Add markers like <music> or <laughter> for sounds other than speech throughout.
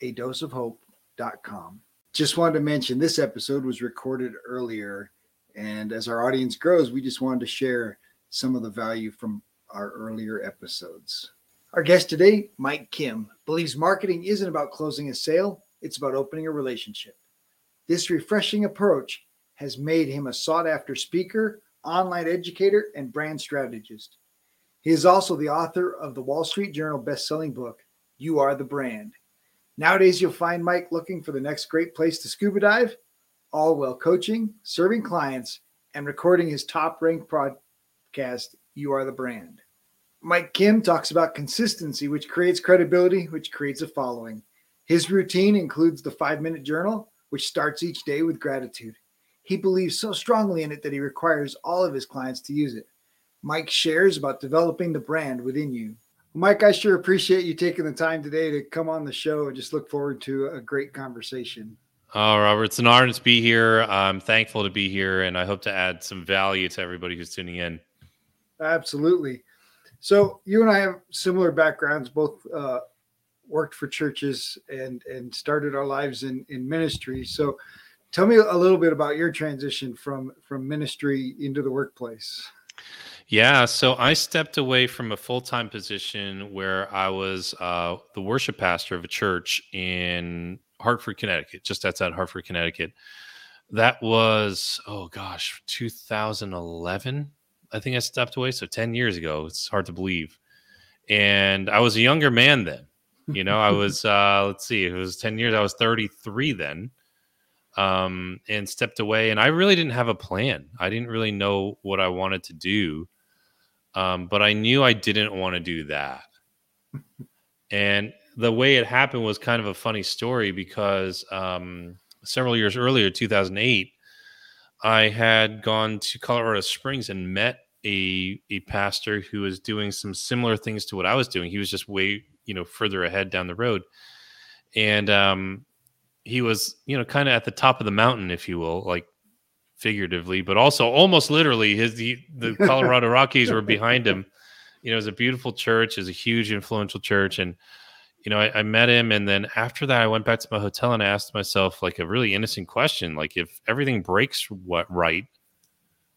a dose of hope.com. Just wanted to mention this episode was recorded earlier. And as our audience grows, we just wanted to share some of the value from our earlier episodes. Our guest today, Mike Kim, believes marketing isn't about closing a sale, it's about opening a relationship. This refreshing approach has made him a sought after speaker, online educator, and brand strategist. He is also the author of the Wall Street Journal best-selling book, You Are the Brand. Nowadays, you'll find Mike looking for the next great place to scuba dive, all while coaching, serving clients, and recording his top ranked podcast, You Are the Brand. Mike Kim talks about consistency, which creates credibility, which creates a following. His routine includes the five minute journal, which starts each day with gratitude. He believes so strongly in it that he requires all of his clients to use it. Mike shares about developing the brand within you. Mike, I sure appreciate you taking the time today to come on the show and just look forward to a great conversation. Oh, Robert, it's an honor to be here. I'm thankful to be here, and I hope to add some value to everybody who's tuning in. Absolutely. So, you and I have similar backgrounds, both uh, worked for churches and and started our lives in in ministry. So, tell me a little bit about your transition from from ministry into the workplace. Yeah, so I stepped away from a full time position where I was uh, the worship pastor of a church in Hartford, Connecticut, just outside Hartford, Connecticut. That was, oh gosh, 2011. I think I stepped away. So 10 years ago. It's hard to believe. And I was a younger man then. You know, I was, <laughs> uh, let's see, it was 10 years. I was 33 then um, and stepped away. And I really didn't have a plan. I didn't really know what I wanted to do. Um, but I knew I didn't want to do that. and the way it happened was kind of a funny story because um, several years earlier, 2008, I had gone to Colorado Springs and met a a pastor who was doing some similar things to what I was doing. He was just way you know further ahead down the road, and um, he was you know kind of at the top of the mountain, if you will, like figuratively, but also almost literally. His the, the <laughs> Colorado Rockies were behind him. You know, it was a beautiful church, is a huge influential church, and you know, I, I, met him, and then after that, I went back to my hotel and I asked myself like a really innocent question, like if everything breaks what right,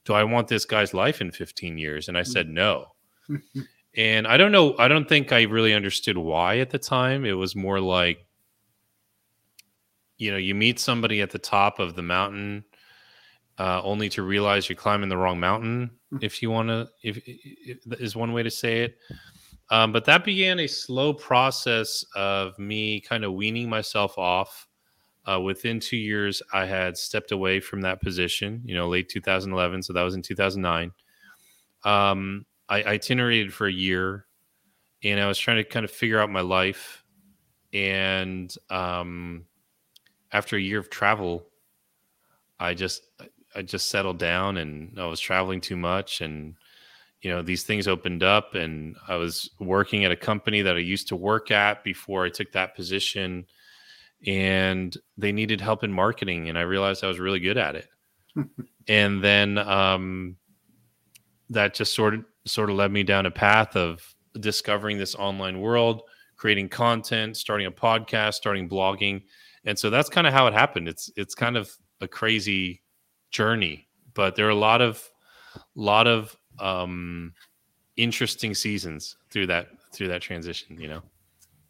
do I want this guy's life in 15 years? And I said no. <laughs> and I don't know, I don't think I really understood why at the time. It was more like, you know, you meet somebody at the top of the mountain uh, only to realize you're climbing the wrong mountain. Hmm. If you want to, if, if, is one way to say it. Um, but that began a slow process of me kind of weaning myself off. Uh, within two years, I had stepped away from that position. You know, late 2011, so that was in 2009. Um, I itinerated for a year, and I was trying to kind of figure out my life. And um, after a year of travel, I just I just settled down and I was traveling too much and you know these things opened up and I was working at a company that I used to work at before I took that position and they needed help in marketing and I realized I was really good at it. <laughs> and then um that just sort of sort of led me down a path of discovering this online world, creating content, starting a podcast, starting blogging. And so that's kind of how it happened. It's it's kind of a crazy journey, but there are a lot of lot of um, interesting seasons through that through that transition. You know,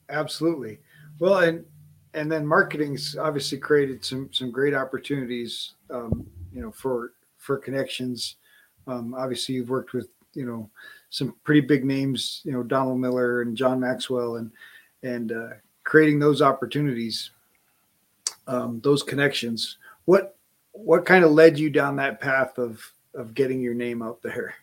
absolutely. Well, and and then marketing's obviously created some some great opportunities, um, you know, for for connections. Um, obviously, you've worked with you know some pretty big names, you know, Donald Miller and John Maxwell, and and uh, creating those opportunities, um, those connections. What what kind of led you down that path of of getting your name out there?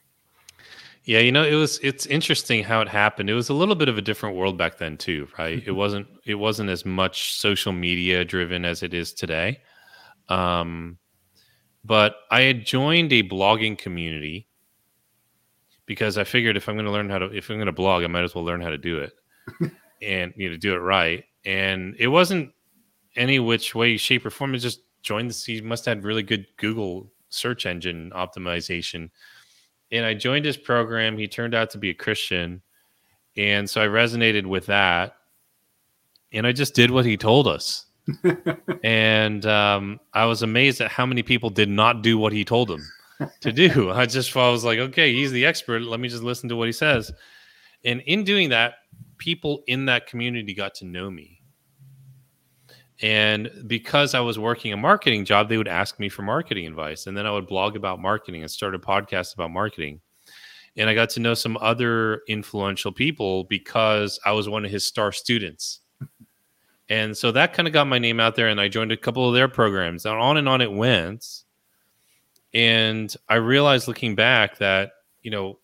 Yeah, you know, it was it's interesting how it happened. It was a little bit of a different world back then too, right? it wasn't it wasn't as much social media driven as it is today. Um but I had joined a blogging community because I figured if I'm going to learn how to if I'm going to blog, I might as well learn how to do it <laughs> and you know do it right. And it wasn't any which way, shape, or form. It just joined the. He must have had really good Google search engine optimization and I joined his program. He turned out to be a Christian. And so I resonated with that. And I just did what he told us. <laughs> and um, I was amazed at how many people did not do what he told them to do. <laughs> I just I was like, okay, he's the expert. Let me just listen to what he says. And in doing that, people in that community got to know me. And because I was working a marketing job, they would ask me for marketing advice. And then I would blog about marketing and start a podcast about marketing. And I got to know some other influential people because I was one of his star students. And so that kind of got my name out there. And I joined a couple of their programs. And on and on it went. And I realized looking back that, you know,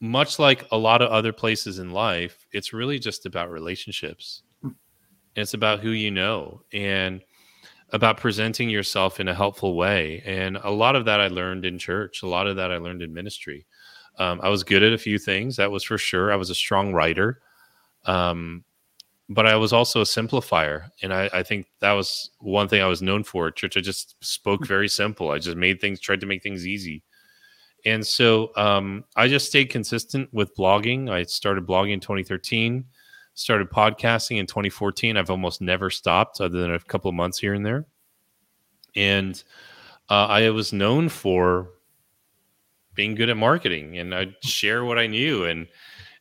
much like a lot of other places in life, it's really just about relationships it's about who you know and about presenting yourself in a helpful way. And a lot of that I learned in church. A lot of that I learned in ministry. Um, I was good at a few things, that was for sure. I was a strong writer. Um, but I was also a simplifier. And I, I, think that was one thing I was known for at church. I just spoke hmm. very simple. I just made things, tried to make things easy. And so um, I just stayed consistent with blogging. I started blogging in 2013 started podcasting in 2014. I've almost never stopped, other than a couple of months here and there. And uh, I was known for being good at marketing, and I'd share what I knew, and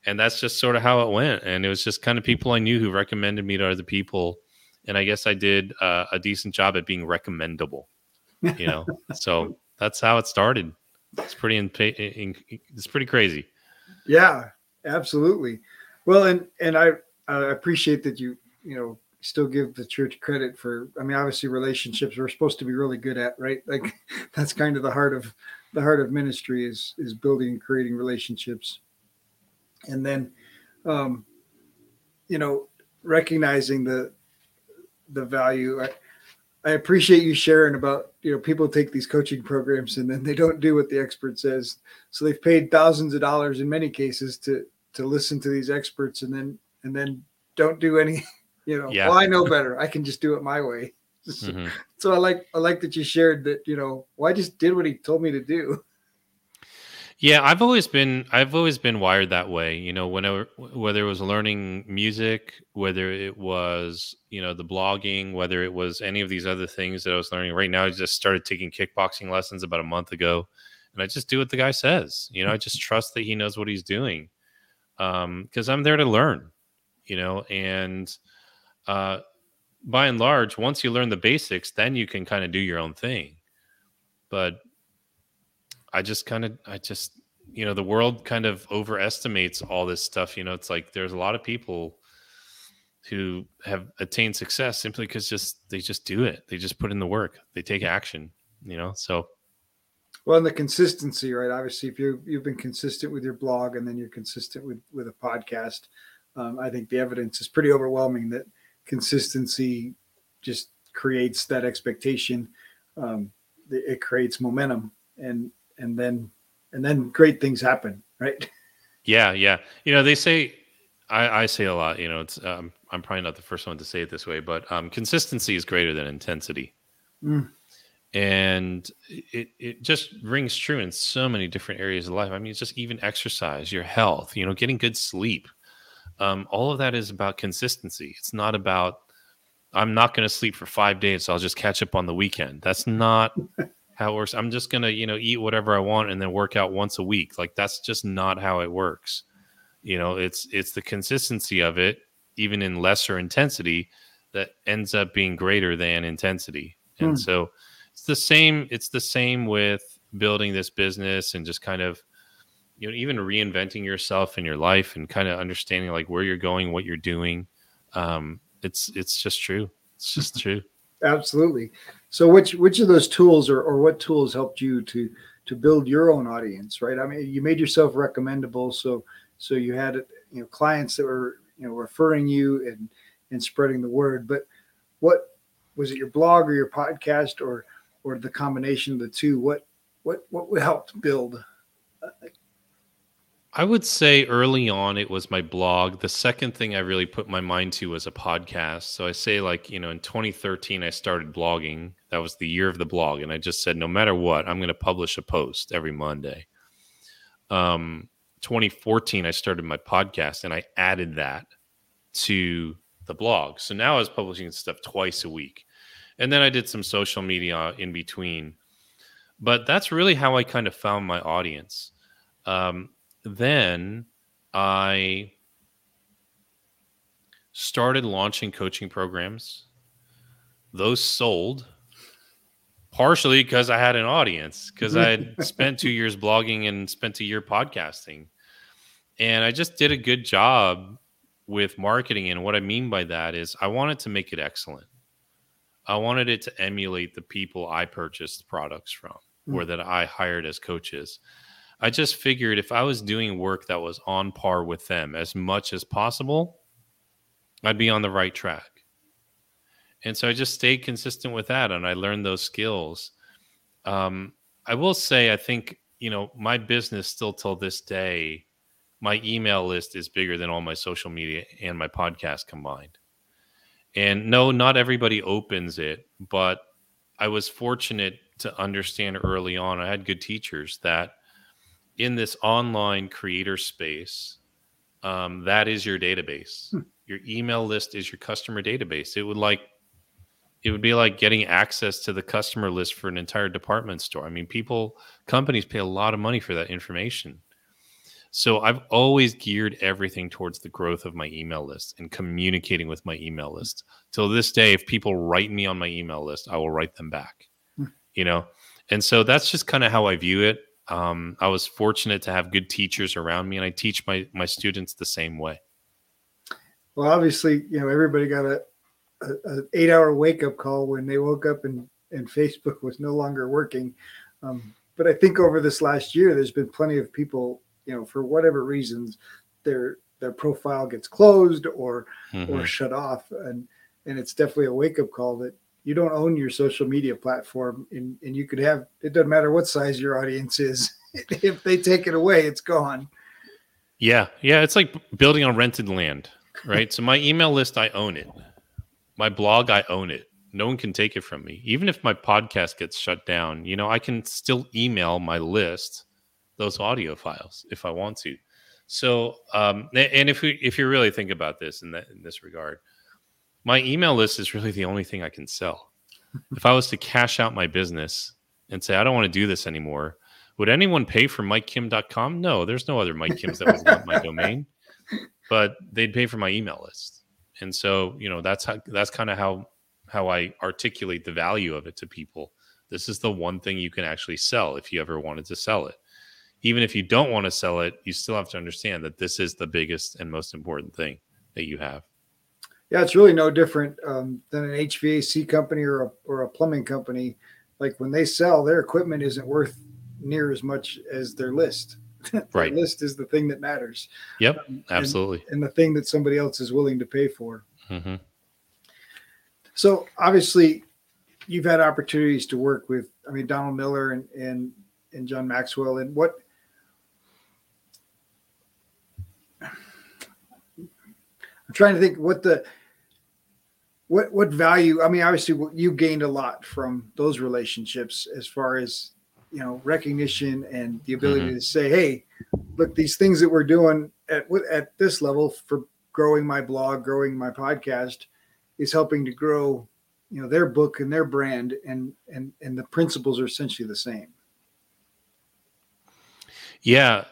and that's just sort of how it went. And it was just kind of people I knew who recommended me to other people, and I guess I did uh, a decent job at being recommendable. You know, <laughs> so that's how it started. It's pretty in, in, it's pretty crazy. Yeah, absolutely. Well, and and I appreciate that you you know still give the church credit for. I mean, obviously relationships we're supposed to be really good at, right? <laughs> Like that's kind of the heart of the heart of ministry is is building and creating relationships, and then, um, you know, recognizing the the value. I, I appreciate you sharing about you know people take these coaching programs and then they don't do what the expert says so they've paid thousands of dollars in many cases to to listen to these experts and then and then don't do any <laughs> you know. Yeah. well i know better. I can just do it my way. <laughs> Mm-hmm. so i like i like that you shared that you know well i just did what he told me to do. <laughs> Yeah i've always been i've always been wired that way you know whenever whether it was learning music whether it was you know the blogging whether it was any of these other things that i was learning. Right now i just started taking kickboxing lessons about a month ago and i just do what the guy says. You know i just trust that he knows what he's doing um because i'm there to learn you know and uh by and large once you learn the basics then you can kind of do your own thing. But i just kind of i just you know the world kind of overestimates all this stuff you know it's like there's a lot of people who have attained success simply because just they just do it. They just put in the work. They take action you know so well, and the consistency, right? Obviously, if you you've been consistent with your blog and then you're consistent with with a podcast, um, I think the evidence is pretty overwhelming that consistency just creates that expectation. Um, it creates momentum, and and then and then great things happen, right? <laughs> Yeah, yeah. You know, they say I, I say a lot. You know, it's um, I'm probably not the first one to say it this way, but um, consistency is greater than intensity. Mm and it, it just rings true in so many different areas of life. I mean it's just even exercise your health you know getting good sleep um, all of that is about consistency. It's not about i'm not going to sleep for five days so i'll just catch up on the weekend. That's not <laughs> how it works. I'm just going to you know eat whatever i want and then work out once a week. Like that's just not how it works. You know it's it's the consistency of it even in lesser intensity that ends up being greater than intensity. And hmm. so it's the same it's the same with building this business and just kind of you know even reinventing yourself in your life and kind of understanding like where you're going, what you're doing. Um it's it's just true. It's just <laughs> true. Absolutely. So which which of those tools or, or what tools helped you to to build your own audience, right? I mean, you made yourself recommendable, so so you had you know clients that were you know referring you and and spreading the word. But what was it your blog or your podcast or or the combination of the two? What what what helped build I would say early on it was my blog. The second thing I really put my mind to was a podcast. So I say like, you know, in 2013 I started blogging. That was the year of the blog and I just said no matter what, I'm going to publish a post every Monday. Um 2014 I started my podcast and I added that to the blog. So now I was publishing stuff twice a week. And then I did some social media in between. But that's really how I kind of found my audience. Um, then I started launching coaching programs. Those sold partially because I had an audience, because I had <laughs> spent two years blogging and spent a year podcasting. And I just did a good job with marketing. And what I mean by that is I wanted to make it excellent. I wanted it to emulate the people I purchased products from mm. or that I hired as coaches. I just figured if I was doing work that was on par with them as much as possible, I'd be on the right track. And so I just stayed consistent with that and I learned those skills. Um, I will say, I think, you know, my business still till this day, my email list is bigger than all my social media and my podcast combined. And no, not everybody opens it, but I was fortunate to understand early on. I had good teachers that in this online creator space, um, that is your database. Hmm. Your email list is your customer database. It would like it would be like getting access to the customer list for an entire department store. I mean, people, companies pay a lot of money for that information. So I've always geared everything towards the growth of my email list and communicating with my email list. Till this day, if people write me on my email list, I will write them back. Hmm. You know, and so that's just kind of how I view it. Um, I was fortunate to have good teachers around me, and I teach my my students the same way. Well, obviously, you know everybody got a, a, a eight hour wake up call when they woke up and and Facebook was no longer working. Um, but I think over this last year, there's been plenty of people, you know, for whatever reasons, their their profile gets closed or mm-hmm. or shut off, and and it's definitely a wake up call that you don't own your social media platform and, and you could have it doesn't matter what size your audience is <laughs> if they take it away it's gone. Yeah. Yeah. It's like building on rented land right? So my email list i own it. My blog i own it. No one can take it from me. Even if my podcast gets shut down you know i can still email my list those audio files if i want to so um and if we if you really think about this in that in this regard my email list is really the only thing I can sell. <laughs> if I was to cash out my business and say, I don't want to do this anymore, would anyone pay for MikeKim.com? No, there's no other Mike Kims that would want my domain, <laughs> but they'd pay for my email list. And so, you know, that's how, that's kind of how, how I articulate the value of it to people. This is the one thing you can actually sell if you ever wanted to sell it. Even if you don't want to sell it, you still have to understand that this is the biggest and most important thing that you have. Yeah, it's really no different um, than an HVAC company or a, or a plumbing company. Like when they sell, their equipment isn't worth near as much as their list. <laughs> their right. list is the thing that matters. Yep, um, absolutely. And, and, the thing that somebody else is willing to pay for. Mm-hmm. So obviously, you've had opportunities to work with, I mean, Donald Miller and and and John Maxwell. And what trying to think what the what what value i mean obviously you gained a lot from those relationships as far as you know recognition and the ability mm-hmm. to say hey look these things that we're doing at at this level for growing my blog growing my podcast is helping to grow you know their book and their brand and and and the principles are essentially the same yeah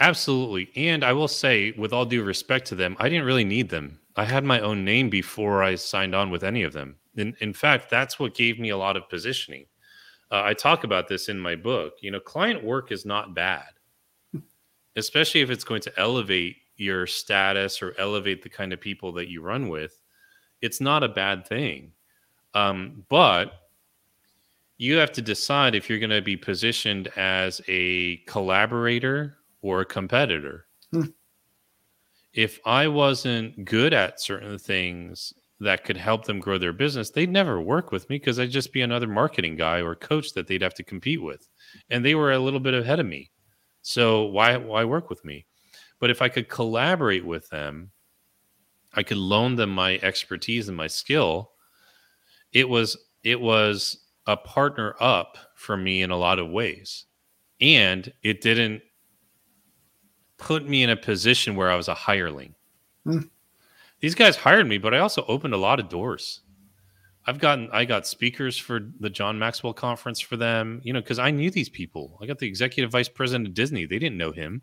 absolutely and i will say with all due respect to them i didn't really need them I had my own name before I signed on with any of them. In, in fact, that's what gave me a lot of positioning. Uh, I talk about this in my book. You know, client work is not bad, <laughs> especially if it's going to elevate your status or elevate the kind of people that you run with. It's not a bad thing. Um, but you have to decide if you're going to be positioned as a collaborator or a competitor. Hmm. If I wasn't good at certain things that could help them grow their business, they'd never work with me because I'd just be another marketing guy or coach that they'd have to compete with. And they were a little bit ahead of me. So why why work with me? But if I could collaborate with them, I could loan them my expertise and my skill. It was it was a partner up for me in a lot of ways. And it didn't put me in a position where I was a hireling. Hmm. These guys hired me, but I also opened a lot of doors. I've gotten I got speakers for the John Maxwell conference for them, you know, because I knew these people. I got the executive vice president of Disney. They didn't know him.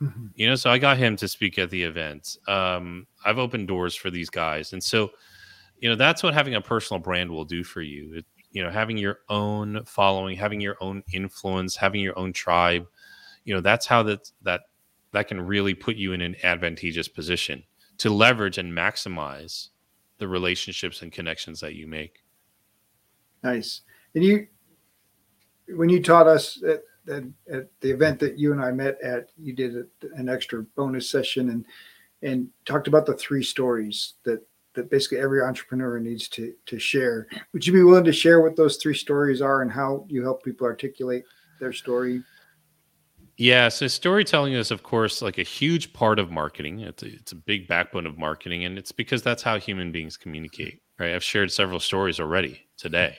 Mm-hmm. You know, so I got him to speak at the event. Um, I've opened doors for these guys. And so, you know, that's what having a personal brand will do for you. It, you know having your own following having your own influence having your own tribe you know that's how that that that can really put you in an advantageous position to leverage and maximize the relationships and connections that you make nice and you when you taught us at, at, at the event that you and i met at you did a, an extra bonus session and and talked about the three stories that that basically every entrepreneur needs to to share. Would you be willing to share what those three stories are and how you help people articulate their story? Yeah, so storytelling is, of course, like a huge part of marketing. It's a, it's a big backbone of marketing, and it's because that's how human beings communicate. Right? I've shared several stories already today.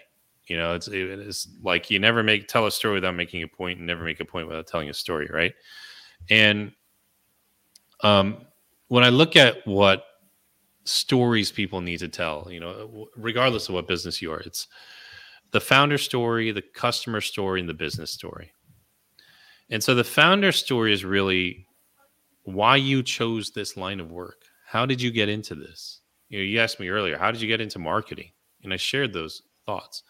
You know, it's it's like you never make tell a story without making a point, and never make a point without telling a story, right? And um, when I look at what stories people need to tell you know regardless of what business you are it's the founder story the customer story and the business story and so the founder story is really why you chose this line of work. How did you get into this? You know you asked me earlier how did you get into marketing? And i shared those thoughts.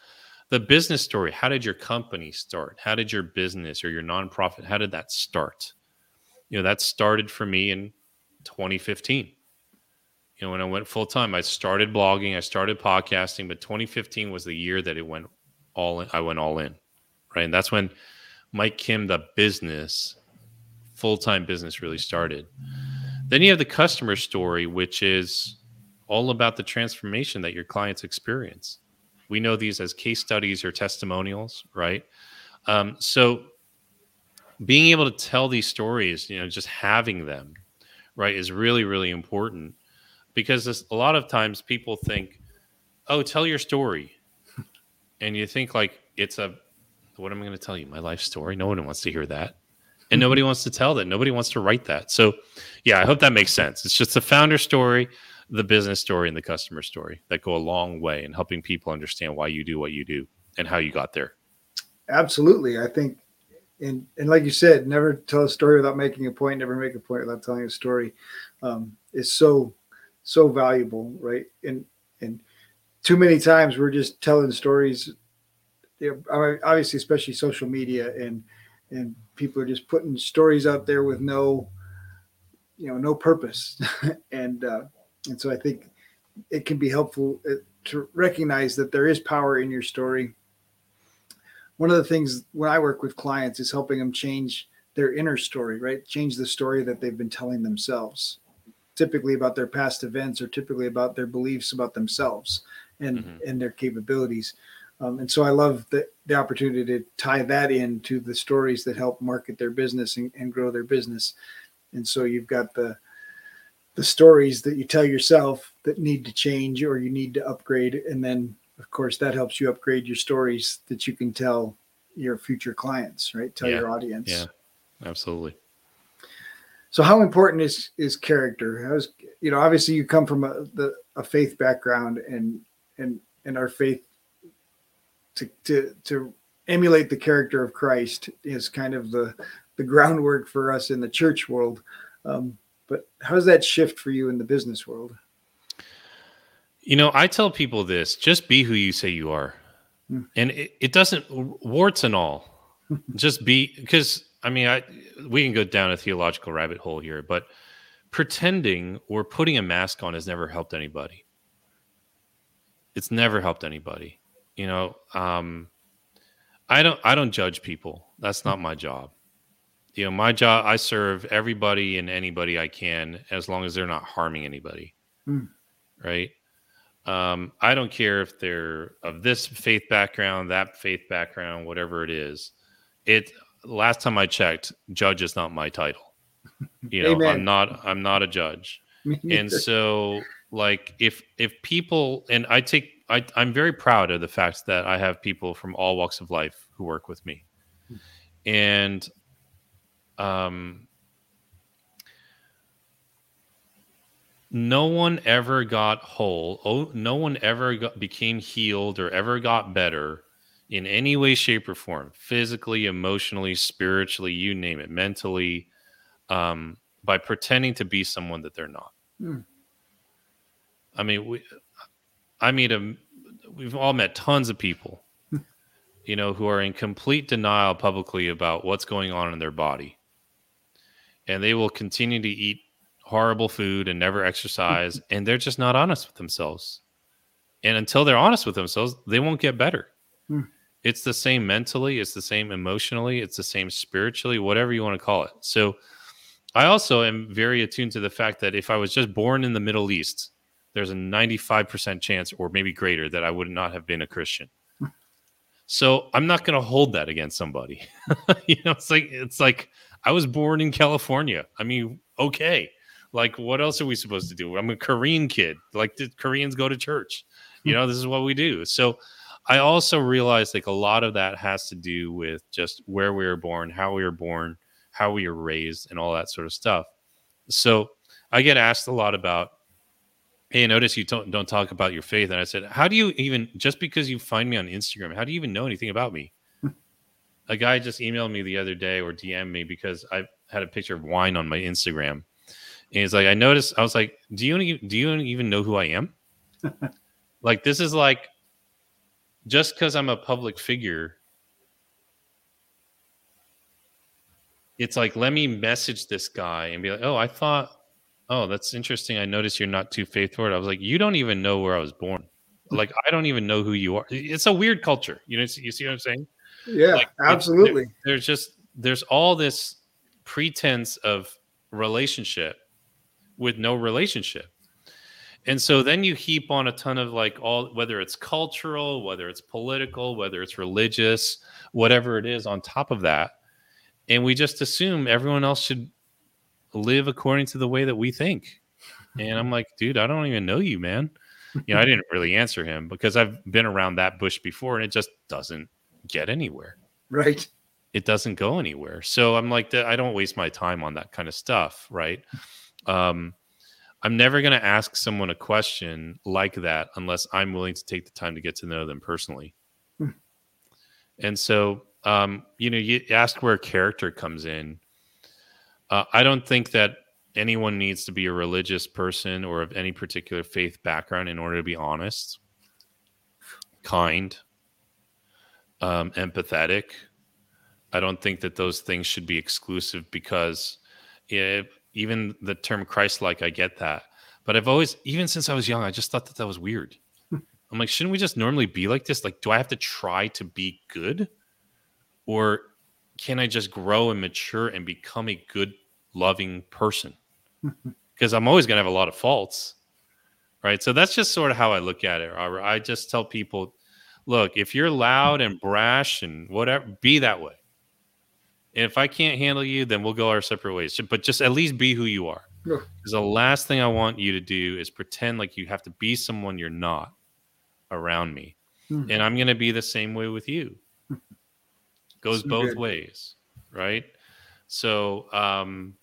The business story how did your company start? How did your business or your nonprofit how did that start? You know that started for me in 2015 you know, when I went full time, I started blogging, I started podcasting, but 2015 was the year that it went all in. I went all in, right? And that's when Mike Kim, the business, full time business, really started. Then you have the customer story, which is all about the transformation that your clients experience. We know these as case studies or testimonials, right? Um, so being able to tell these stories, you know, just having them, right, is really, really important because this, a lot of times people think, "Oh, tell your story," and you think like it's a, "What am I going to tell you? My life story?" No one wants to hear that, and nobody wants to tell that. Nobody wants to write that. So, yeah, I hope that makes sense. It's just the founder story, the business story, and the customer story that go a long way in helping people understand why you do what you do and how you got there. Absolutely, I think and and like you said, never tell a story without making a point. Never make a point without telling a story. Um, is so so valuable, right? And and too many times we're just telling stories. Know, obviously, especially social media, and and people are just putting stories out there with no, you know, no purpose, <laughs> and uh, and so I think it can be helpful uh, to recognize that there is power in your story. One of the things when I work with clients is helping them change their inner story, right? Change the story that they've been telling themselves typically about their past events or typically about their beliefs about themselves and mm-hmm. and their capabilities. Um, and so I love the, the opportunity to tie that into the stories that help market their business and, and grow their business. And so you've got the the stories that you tell yourself that need to change or you need to upgrade. And then of course that helps you upgrade your stories that you can tell your future clients, right? Tell yeah. your audience. Yeah, absolutely. So how important is is character? How's you know obviously you come from a the, a faith background and and and our faith to to to emulate the character of Christ is kind of the the groundwork for us in the church world. Um, but how does that shift for you in the business world? You know, I tell people this just be who you say you are. Hmm. And it, it doesn't, warts and all, <laughs> just be, because I mean, I, we can go down a theological rabbit hole here, but pretending or putting a mask on has never helped anybody. It's never helped anybody. You know, um, I don't, I don't judge people. That's not my job. You know, my job, I serve everybody and anybody I can as long as they're not harming anybody. Hmm. Right um, I don't care if they're of this faith background, that faith background, whatever it is. It last time I checked, judge is not my title. <laughs> You know, Amen. I'm not I'm not a judge. <laughs> and so like if if people and I take I, I'm very proud of the fact that I have people from all walks of life who work with me. And um no one ever got whole. Oh, no one ever got, became healed or ever got better in any way, shape, or form physically, emotionally, spiritually, you name it, mentally, um, by pretending to be someone that they're not. Hmm. I mean, we, I meet a, we've all met tons of people, <laughs> you know, who are in complete denial publicly about what's going on in their body. And they will continue to eat horrible food and never exercise <laughs> and they're just not honest with themselves and until they're honest with themselves they won't get better hmm. it's the same mentally it's the same emotionally it's the same spiritually whatever you want to call it so i also am very attuned to the fact that if i was just born in the middle east there's a 95% chance or maybe greater that i would not have been a christian hmm. so i'm not going to hold that against somebody <laughs> you know it's like it's like i was born in california i mean okay like, what else are we supposed to do? I'm a Korean kid. Like, did Koreans go to church? You know, this is what we do. So, I also realized like a lot of that has to do with just where we were born, how we were born, how we were raised, and all that sort of stuff. So, I get asked a lot about, hey, notice you don't don't talk about your faith, and I said, how do you even just because you find me on Instagram, how do you even know anything about me? Hmm. a guy just emailed me the other day or DM me because I had a picture of wine on my Instagram and he's like, I noticed. I was like, do you do you even know who I am? <laughs> like this is like just because I'm a public figure. It's like let me message this guy and be like, oh, I thought, oh, that's interesting. I noticed you're not too faithful. I was like, you don't even know where I was born. <laughs> Like I don't even know who you are. It's a weird culture. You know, you see what I'm saying? Yeah, like, absolutely. there's just there's all this pretense of relationship with no relationship. And so then you heap on a ton of like all whether it's cultural, whether it's political, whether it's religious, whatever it is on top of that. And we just assume everyone else should live according to the way that we think. And I'm like, dude, I don't even know you, man. You know, I didn't really answer him because I've been around that bush before and it just doesn't get anywhere. Right. It doesn't go anywhere. So I'm like, I don't waste my time on that kind of stuff. Right um, I'm never going to ask someone a question like that unless I'm willing to take the time to get to know them personally. Hmm. And so, um, you know, you ask where character comes in. Uh, I don't think that anyone needs to be a religious person or of any particular faith background in order to be honest, kind, um, empathetic. I don't think that those things should be exclusive because if even the term Christ-like, I get that, but I've always, even since I was young, I just thought that that was weird. I'm like, shouldn't we just normally be like this? Like, do I have to try to be good, or can I just grow and mature and become a good, loving person? <laughs> Because I'm always going to have a lot of faults, right? So that's just sort of how I look at it. I just tell people, look, if you're loud and brash and whatever, be that way. And if I can't handle you, then we'll go our separate ways. But just at least be who you are. Because the last thing I want you to do is pretend like you have to be someone you're not around me. Hmm. And I'm going to be the same way with you. <laughs> Goes so both good. ways, right? So um,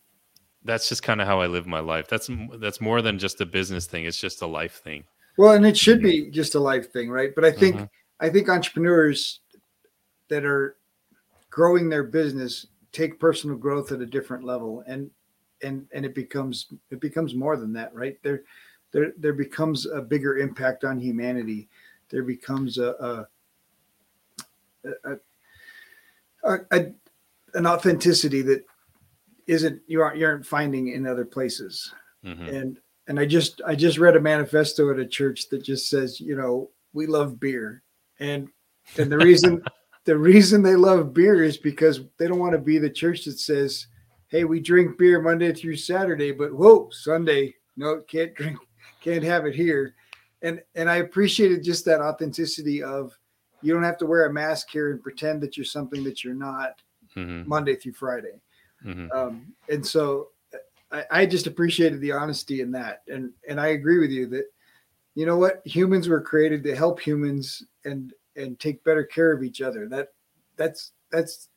that's just kind of how I live my life. That's that's more than just a business thing. It's just a life thing. Well, and it should be just a life thing, right? But I think mm-hmm. I think entrepreneurs that are growing their business take personal growth at a different level and and and it becomes it becomes more than that right they're there there becomes a bigger impact on humanity. There becomes a a, a, a, a an authenticity that isn't you aren't you aren't finding in other places. Mm-hmm. And and I just I just read a manifesto at a church that just says, you know, we love beer. And and the reason <laughs> the reason they love beer is because they don't want to be the church that says, Hey, we drink beer Monday through Saturday, but whoa, Sunday, no, can't drink, can't have it here. And and I appreciated just that authenticity of you don't have to wear a mask here and pretend that you're something that you're not mm-hmm. Monday through Friday. Mm-hmm. Um, and so I, I just appreciated the honesty in that. And and I agree with you that you know what humans were created to help humans and and take better care of each other. That that's that's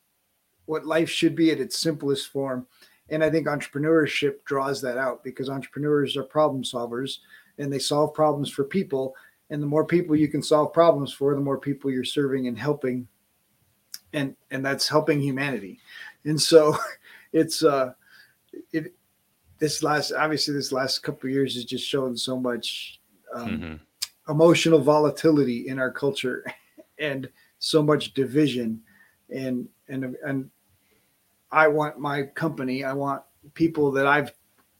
what life should be at its simplest form. And I think entrepreneurship draws that out because entrepreneurs are problem solvers and they solve problems for people. And the more people you can solve problems for, the more people you're serving and helping. And and that's helping humanity. And so <laughs> it's uh it this last obviously this last couple years has just shown so much um, mm-hmm. emotional volatility in our culture <laughs> and so much division and and and I want my company I want people that I've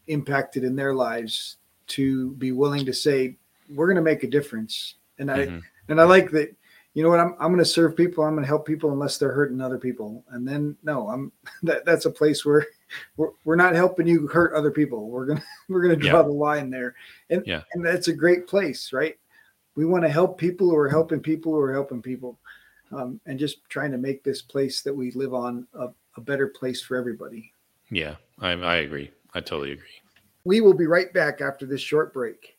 impacted in their lives to be willing to say we're going to make a difference. And I mm-hmm. and I like that you know what i'm, I'm going to serve people i'm going to help people unless they're hurting other people. And then no i'm <laughs> that, that's a place where we're, we're not helping you hurt other people. We're going <laughs> to we're going to draw yeah. the line there. And yeah. and that's a great place right? We want to help people who are helping people who are helping people um, and just trying to make this place that we live on a, a better place for everybody. Yeah I, I agree. I totally agree. We will be right back after this short break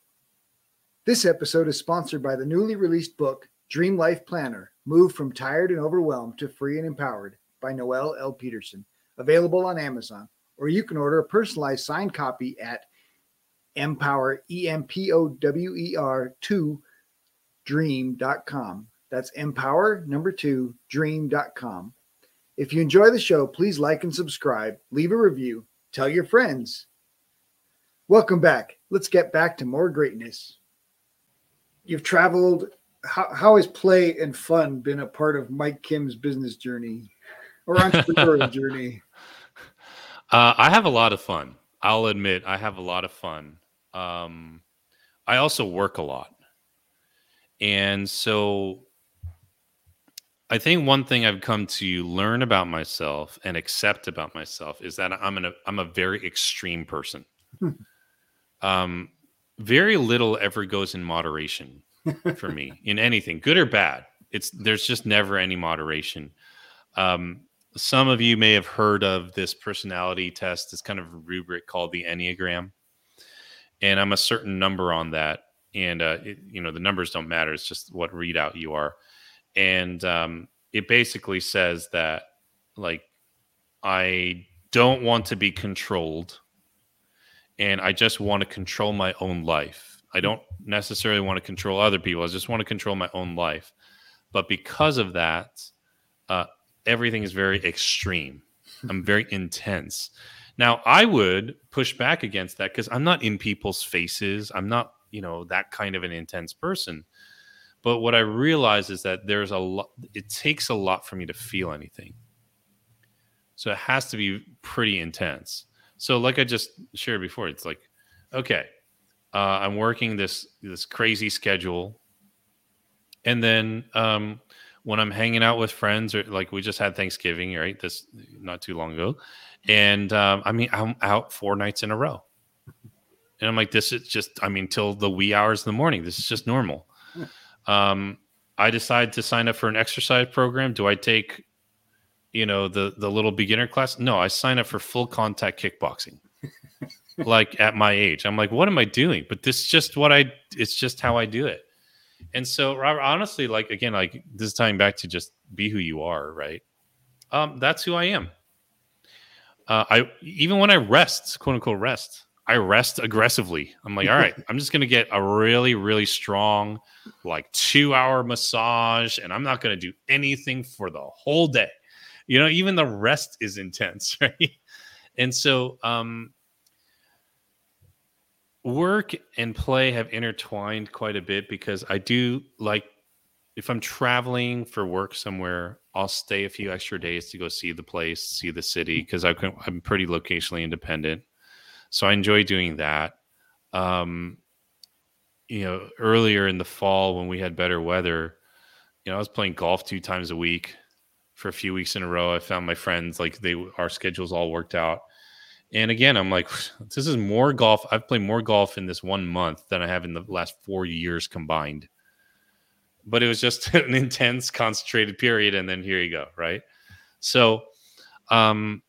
this episode is sponsored by the newly released book Dream Life Planner Move from Tired and Overwhelmed to Free and Empowered by Noelle L. Peterson, available on Amazon, or you can order a personalized signed copy at empower, E M P O W E R 2 dream.com. That's empower number two dream.com. If you enjoy the show, please like and subscribe, leave a review, tell your friends. Welcome back. Let's get back to more greatness. You've traveled how, how has play and fun been a part of Mike Kim's business journey or <laughs> entrepreneurial journey? Uh, I have a lot of fun. I'll admit I have a lot of fun. Um, I also work a lot. And so I think one thing I've come to learn about myself and accept about myself is that I'm an, I'm a very extreme person. Hmm. um, very little ever goes in moderation for me <laughs> in anything, good or bad. It's there's just never any moderation. Um, some of you may have heard of this personality test. this kind of rubric called the Enneagram, and I'm a certain number on that. And uh, it, you know the numbers don't matter; it's just what readout you are. And um, it basically says that like I don't want to be controlled, and I just want to control my own life I don't necessarily want to control other people. I just want to control my own life. But because of that, uh, everything is very extreme. <laughs> I'm very intense. Now, I would push back against that because I'm not in people's faces. I'm not, you know, that kind of an intense person. But what I realize is that there's a lot, it takes a lot for me to feel anything. So it has to be pretty intense. So, like I just shared before, it's like, okay, uh, I'm working this this crazy schedule, and then um, when I'm hanging out with friends, or like we just had Thanksgiving, right? This not too long ago, and um, I mean I'm out four nights in a row, and I'm like, this is just I mean till the wee hours in the morning. This is just normal. Um, I decide to sign up for an exercise program. Do I take, you know, the the little beginner class? No, I sign up for full contact kickboxing <laughs> like at my age. I'm like, what am I doing? But this is just what I it's just how I do it. And so Robert, honestly, like again, like this is tying back to just be who you are, right? Um, that's who I am. Uh, I even when I rest, quote unquote rest, I rest aggressively. I'm like, all right, <laughs> I'm just gonna get a really, really strong, like two hour massage, and I'm not gonna do anything for the whole day. You know, even the rest is intense, <laughs> right? And so um work and play have intertwined quite a bit because I do like if I'm traveling for work somewhere, I'll stay a few extra days to go see the place, see the city because I'm pretty locationally independent. So I enjoy doing that. Um, you know, earlier in the fall when we had better weather, you know, I was playing golf two times a week for a few weeks in a row. I found my friends like they our schedules all worked out. And again, I'm like, <sighs> this is more golf. I've played more golf in this one month than I have in the last four years combined. But it was just <laughs> an intense, concentrated period, and then here you go, right? So, um,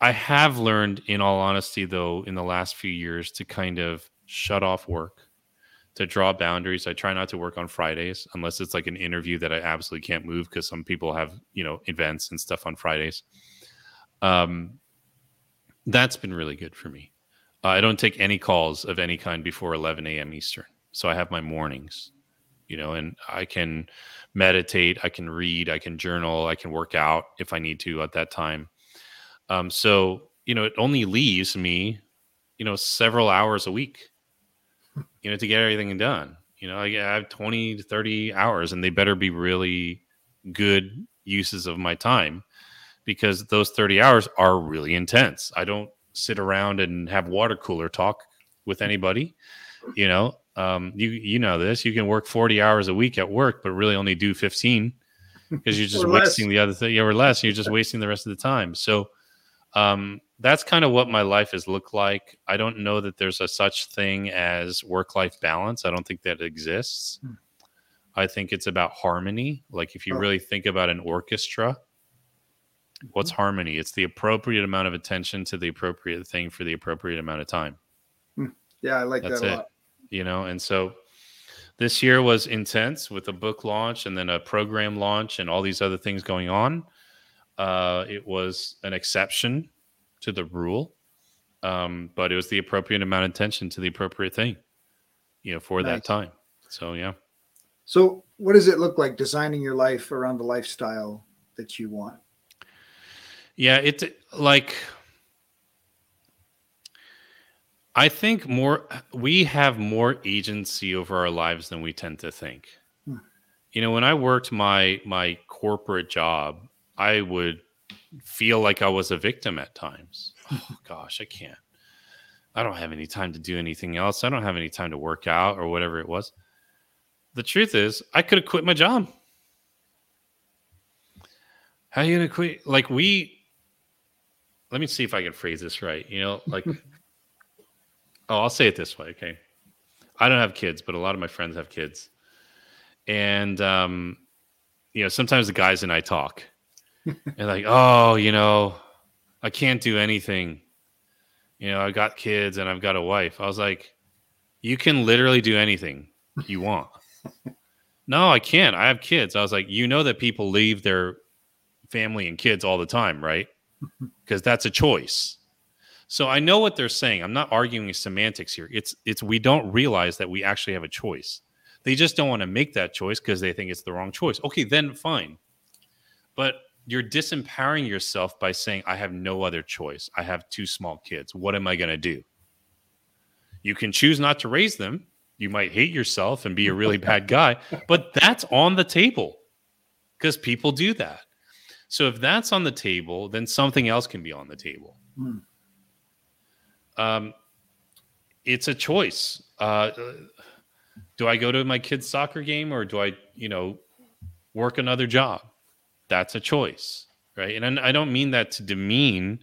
I have learned, in all honesty, though, in the last few years, to kind of shut off work, to draw boundaries. I try not to work on Fridays unless it's like an interview that I absolutely can't move because some people have, you know, events and stuff on Fridays. Um, that's been really good for me. Uh, I don't take any calls of any kind before 11 a.m. Eastern. So I have my mornings, you know, and I can meditate, I can read, I can journal, I can work out if I need to at that time. Um, so, you know, it only leaves me, you know, several hours a week, you know, to get everything done. You know, I have 20 to 30 hours and they better be really good uses of my time because those 30 hours are really intense. I don't sit around and have water cooler talk with anybody. You know, um, you you know this. You can work 40 hours a week at work, but really only do 15 because you're <laughs> just wasting the other thing. Yeah, or less. You're just wasting the rest of the time. So um, that's kind of what my life has looked like. I don't know that there's a such thing as work life balance. I don't think that exists. Hmm. I think it's about harmony. Like if you oh. really think about an orchestra, What's mm-hmm. harmony? It's the appropriate amount of attention to the appropriate thing for the appropriate amount of time. Hmm. Yeah, I like That's that a it. lot. You know, and so this year was intense with a book launch and then a program launch and all these other things going on. Uh, it was an exception to the rule, um, but it was the appropriate amount of attention to the appropriate thing, you know, for nice. that time. So, yeah. So, what does it look like designing your life around the lifestyle that you want? Yeah, it's like I think more we have more agency over our lives than we tend to think. Hmm. You know, when I worked my my corporate job, I would feel like I was a victim at times. <laughs> Oh gosh, I can't. I don't have any time to do anything else. I don't have any time to work out or whatever it was. The truth is, I could have quit my job. How are you gonna quit? Like we let me see if I can phrase this right. You know, <laughs> like, oh, I'll say it this way. Okay. I don't have kids, but a lot of my friends have kids. And, um, you know, sometimes the guys and I talk and like, oh, you know, I can't do anything. You know, I got kids and I've got a wife. I was like, you can literally do anything you want. <laughs> no, I can't. I have kids. I was like, you know that people leave their family and kids all the time, right? Mm-hmm. because that's a choice. So I know what they're saying. I'm not arguing semantics here. It's it's we don't realize that we actually have a choice. They just don't want to make that choice because they think it's the wrong choice. Okay, then fine. But you're disempowering yourself by saying I have no other choice. I have two small kids. What am I going to do? You can choose not to raise them. You might hate yourself and be a really bad <laughs> guy, but that's on the table because people do that. So if that's on the table, then something else can be on the table. Hmm. Um, it's a choice. Uh, do I go to my kid's soccer game or do I, you know, work another job? That's a choice, right? And I don't mean that to demean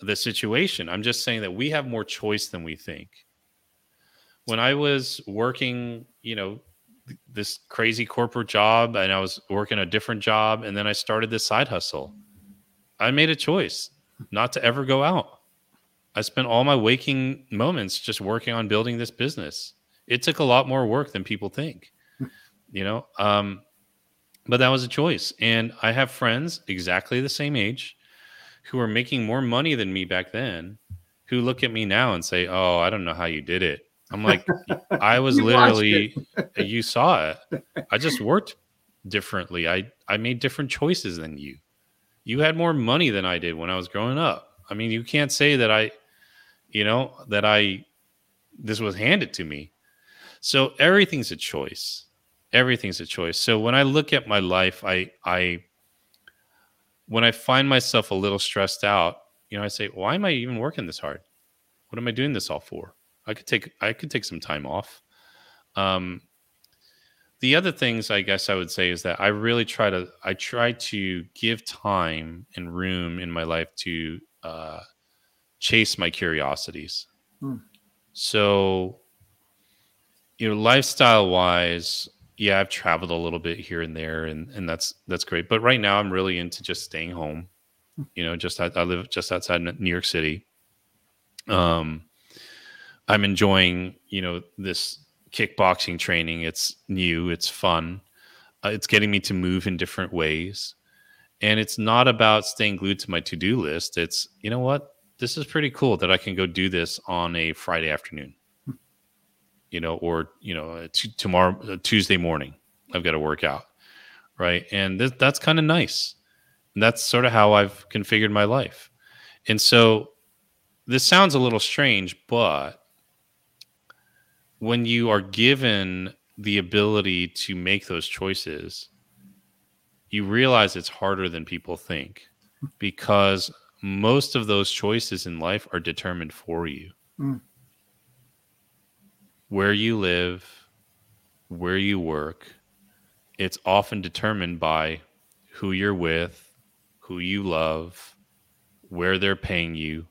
the situation. I'm just saying that we have more choice than we think. When I was working, you know, this crazy corporate job and I was working a different job and then I started this side hustle. I made a choice not to ever go out. I spent all my waking moments just working on building this business. It took a lot more work than people think, you know. Um, but that was a choice. And I have friends exactly the same age who are making more money than me back then who look at me now and say, Oh, I don't know how you did it. I'm like, <laughs> I was literally, <laughs> you saw it. I just <laughs> worked differently. I, I made different choices than you. You had more money than I did when I was growing up. I mean, you can't say that I, you know, that I this was handed to me. So everything's a choice. Everything's a choice. So when I look at my life, I I when I find myself a little stressed out, you know, I say, why am I even working this hard? What am I doing this all for? I could take I could take some time off. Um, the other things I guess I would say is that I really try to I try to give time and room in my life to uh, chase my curiosities. Hmm. So, you know, lifestyle wise, yeah, I've traveled a little bit here and there, and and that's that's great. But right now, I'm really into just staying home. Hmm. You know, just I, I live just outside New York City. Um, I'm enjoying you know this kickboxing training. It's new, it's fun, uh, it's getting me to move in different ways, and it's not about staying glued to my to do list. It's you know what, this is pretty cool that I can go do this on a Friday afternoon you know, or you know, t- tomorrow uh, Tuesday morning, I've got to work out, right? And th- that's kind of nice. And that's sort of how I've configured my life. And so, this sounds a little strange, but when you are given the ability to make those choices, you realize it's harder than people think because most of those choices in life are determined for you. Mm where you live, where you work, it's often determined by who you're with, who you love, where they're paying you.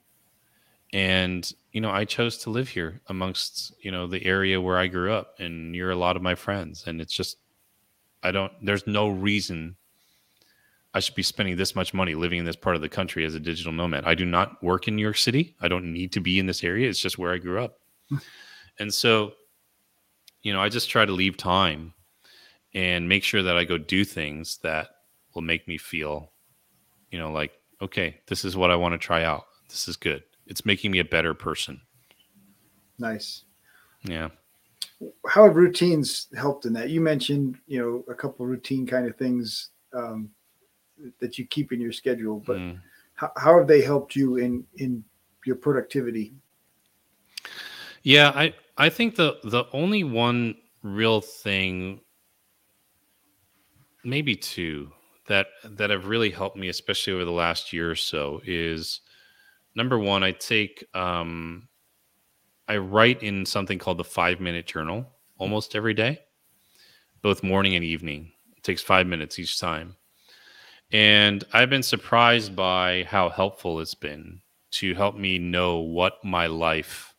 And, you know, I chose to live here amongst, you know, the area where I grew up and near a lot of my friends. And it's just, I don't, there's no reason I should be spending this much money living in this part of the country as a digital nomad. I do not work in New York City. I don't need to be in this area. It's just where I grew up. And so, you know, I just try to leave time and make sure that I go do things that will make me feel, you know, like, okay, this is what I want to try out. This is good. It's making me a better person. Nice. Yeah. How have routines helped in that? You mentioned, you know, a couple routine kind of things um, that you keep in your schedule, but mm. how, how have they helped you in in your productivity? Yeah, I I think the the only one real thing, maybe two, that that have really helped me, especially over the last year or so, is number one. I take um, I write in something called the five minute journal almost every day, both morning and evening. It takes five minutes each time. And I've been surprised by how helpful it's been to help me know what my life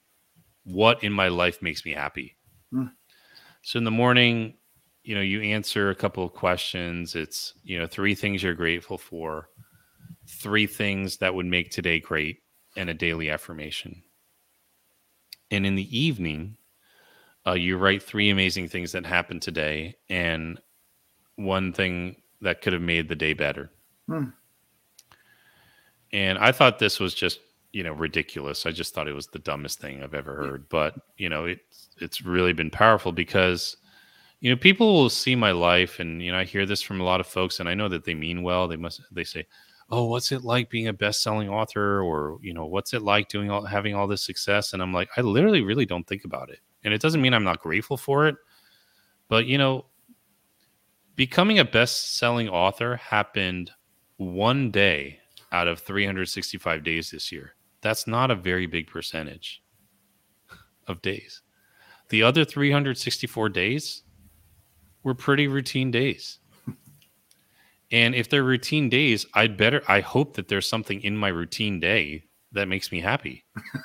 what in my life makes me happy. Mm. So in the morning, you know, you answer a couple of questions. It's, you know, three things you're grateful for, three things that would make today great, and a daily affirmation. And in the evening, uh, you write three amazing things that happened today and one thing that could have made the day better. Mm. And I thought this was just you know ridiculous. I just thought it was the dumbest thing I've ever heard. But you know, it's it's really been powerful because you know people will see my life, and you know I hear this from a lot of folks, and I know that they mean well. They must they say, "Oh, what's it like being a best-selling author?" Or you know, "What's it like doing all having all this success?" And I'm like, I literally really don't think about it, and it doesn't mean I'm not grateful for it, but you know, becoming a best-selling author happened one day out of 365 days this year that's not a very big percentage of days. The other 364 days were pretty routine days. And if they're routine days, I'd better, I hope that there's something in my routine day that makes me happy.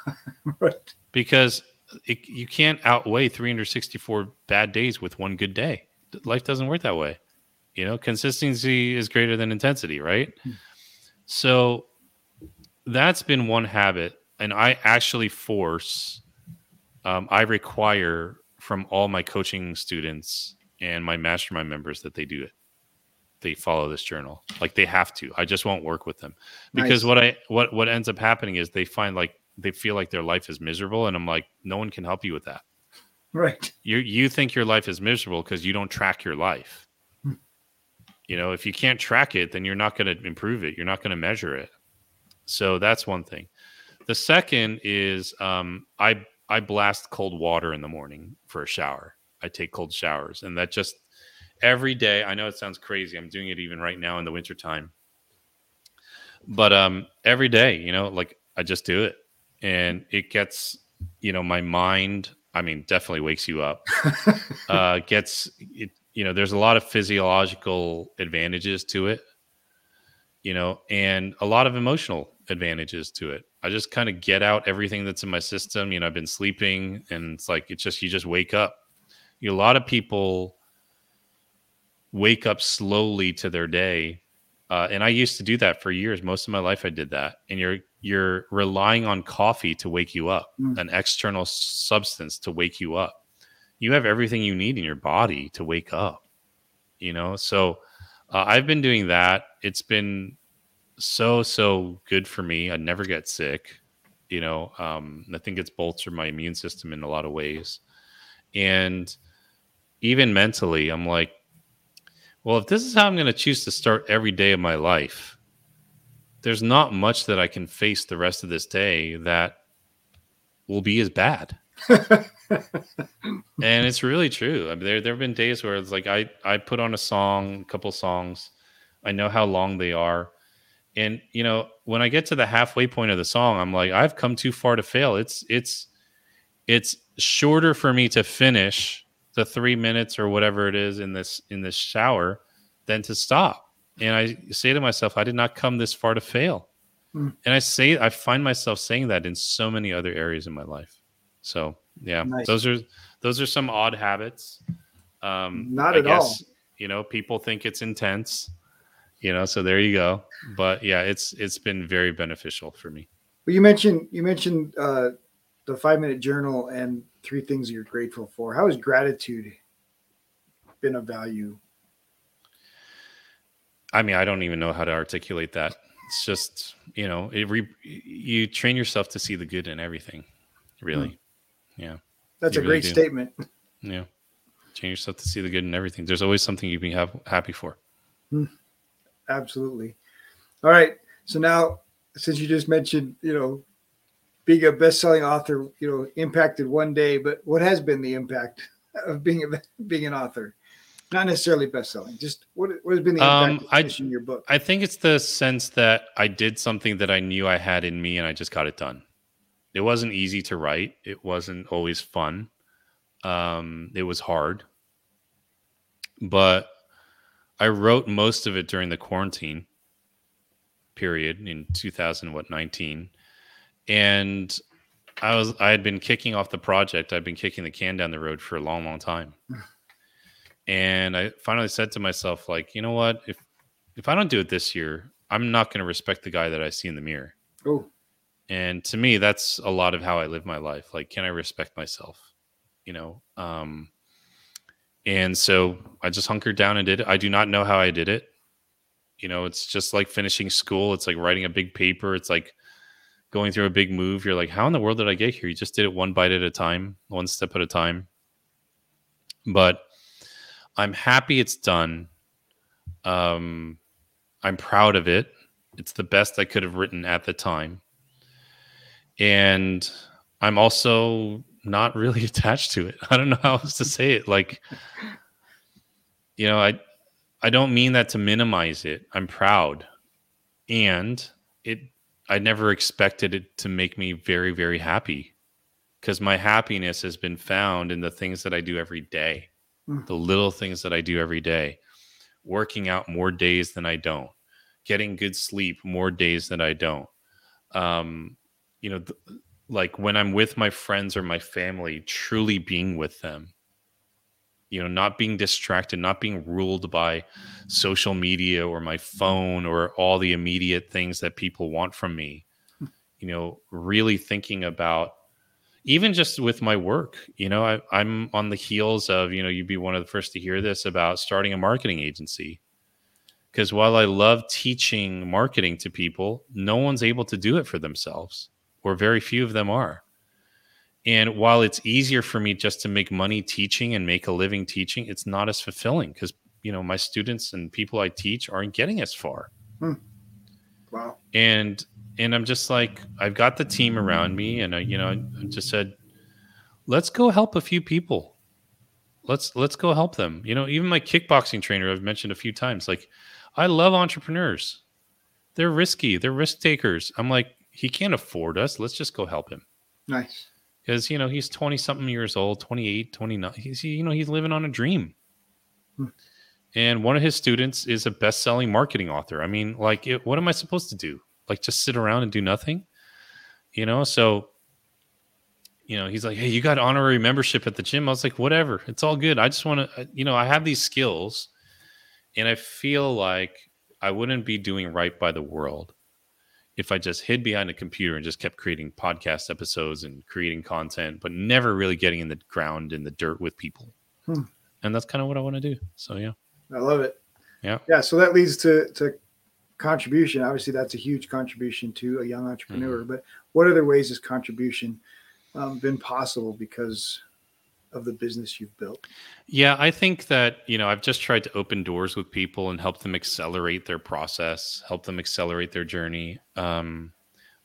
<laughs> right. Because it, you can't outweigh 364 bad days with one good day. Life doesn't work that way. You know, consistency is greater than intensity, right? Hmm. So that's been one habit, and I actually force, um, I require from all my coaching students and my mastermind members that they do it. They follow this journal, like they have to. I just won't work with them because nice. what I what what ends up happening is they find like they feel like their life is miserable, and I'm like, no one can help you with that. Right. You you think your life is miserable because you don't track your life. Hmm. You know, if you can't track it, then you're not going to improve it. You're not going to measure it. So that's one thing. The second is um, I I blast cold water in the morning for a shower. I take cold showers, and that just every day. I know it sounds crazy. I'm doing it even right now in the wintertime. But um every day, you know, like I just do it. And it gets, you know, my mind, I mean, definitely wakes you up. <laughs> uh gets it, you know, there's a lot of physiological advantages to it, you know, and a lot of emotional advantages to it. I just kind of get out everything that's in my system. You know, I've been sleeping and it's like it's just you just wake up. You know, a lot of people wake up slowly to their day. Uh, and I used to do that for years. Most of my life, I did that. And you're you're relying on coffee to wake you up, mm. an external substance to wake you up. You have everything you need in your body to wake up. You know, so uh, I've been doing that. It's been so so good for me. I never get sick. You know, um, I think it's bolstered my immune system in a lot of ways, and even mentally, I'm like, well, if this is how I'm going to choose to start every day of my life, there's not much that I can face the rest of this day that will be as bad. <laughs> and it's really true. I mean, there there have been days where it's like I I put on a song, a couple songs, I know how long they are, and you know when I get to the halfway point of the song, I'm like I've come too far to fail. It's it's it's shorter for me to finish the three minutes or whatever it is in this in this shower than to stop. And I say to myself, I did not come this far to fail. Mm. And I say I find myself saying that in so many other areas in my life. So yeah, nice. those are those are some odd habits. Um, not I at guess, all. You know, people think it's intense. You know, so there you go. But yeah, it's it's been very beneficial for me. Well, you mentioned you mentioned uh, the five minute journal and three things you're grateful for. How has gratitude been of value? I mean, I don't even know how to articulate that. It's just, you know, it re- you train yourself to see the good in everything, really. Hmm. Yeah. That's you a really great do. statement. Yeah. Train yourself to see the good in everything. There's always something you can have happy for. Hmm. Absolutely. All right. So now, since you just mentioned, you know, being a best-selling author, you know, impacted one day, but what has been the impact of being a, being an author? Not necessarily best-selling. Just what, what has been the impact um, I, in your book? I think it's the sense that I did something that I knew I had in me, and I just got it done. It wasn't easy to write. It wasn't always fun. Um, it was hard, but I wrote most of it during the quarantine period in 2000 what 19 and I was I had been kicking off the project. I've been kicking the can down the road for a long, long time. and I finally said to myself, like, you know what? If if I don't do it this year, I'm not going to respect the guy that I see in the mirror. Oh. And to me, that's a lot of how I live my life. Like, can I respect myself? You know. Um, and so I just hunkered down and did it. I do not know how I did it. You know, it's just like finishing school. It's like writing a big paper. It's like going through a big move, you're like, how in the world did I get here? You just did it one bite at a time, one step at a time. But I'm happy it's done. Um, I'm proud of it. It's the best I could have written at the time. And I'm also not really <laughs> attached to it. I don't know how else to say it. Like, you know, I I don't mean that to minimize it. I'm proud. And it I never expected it to make me very, very happy because my happiness has been found in the things that I do every day, mm. the little things that I do every day, working out more days than I don't, getting good sleep more days than I don't. Um, you know, th- like when I'm with my friends or my family, truly being with them, you know not being distracted not being ruled by social media or my phone or all the immediate things that people want from me. Hmm. You know really thinking about even just with my work you know I, i'm on the heels of you know you'd be one of the first to hear this about starting a marketing agency. Because while i love teaching marketing to people no one's able to do it for themselves or very few of them are and while it's easier for me just to make money teaching and make a living teaching, it's not as fulfilling because you know my students and people I teach aren't getting as far. Hmm. Wow. And and I'm just like I've got the team around me, and I, you know I just said, let's go help a few people. Let's let's go help them. You know, even my kickboxing trainer I've mentioned a few times like I love entrepreneurs. They're risky, they're risk takers. I'm like he can't afford us. Let's just go help him. Nice. Cuz you know, he's 20 something years old, 28, 29. He's you know, he's living on a dream. Hmm. And one of his students is a best-selling marketing author. I mean, like it, what am I supposed to do? Like just sit around and do nothing? You know, so you know, he's like, "Hey, you got honorary membership at the gym." I was like, "Whatever, it's all good. I just want to, you know, I have these skills, and I feel like I wouldn't be doing right by the world if I just hid behind a computer and just kept creating podcast episodes and creating content, but never really getting in the ground in the dirt with people. Hmm. And that's kind of what I want to do. So yeah, I love it. Yeah, yeah. So that leads to to contribution. Obviously, that's a huge contribution to a young entrepreneur. Mm-hmm. But what other ways is contribution? um, been possible because of the business you've built? Yeah, I think that, you know, I've just tried to open doors with people and help them accelerate their process, help them accelerate their journey. Um,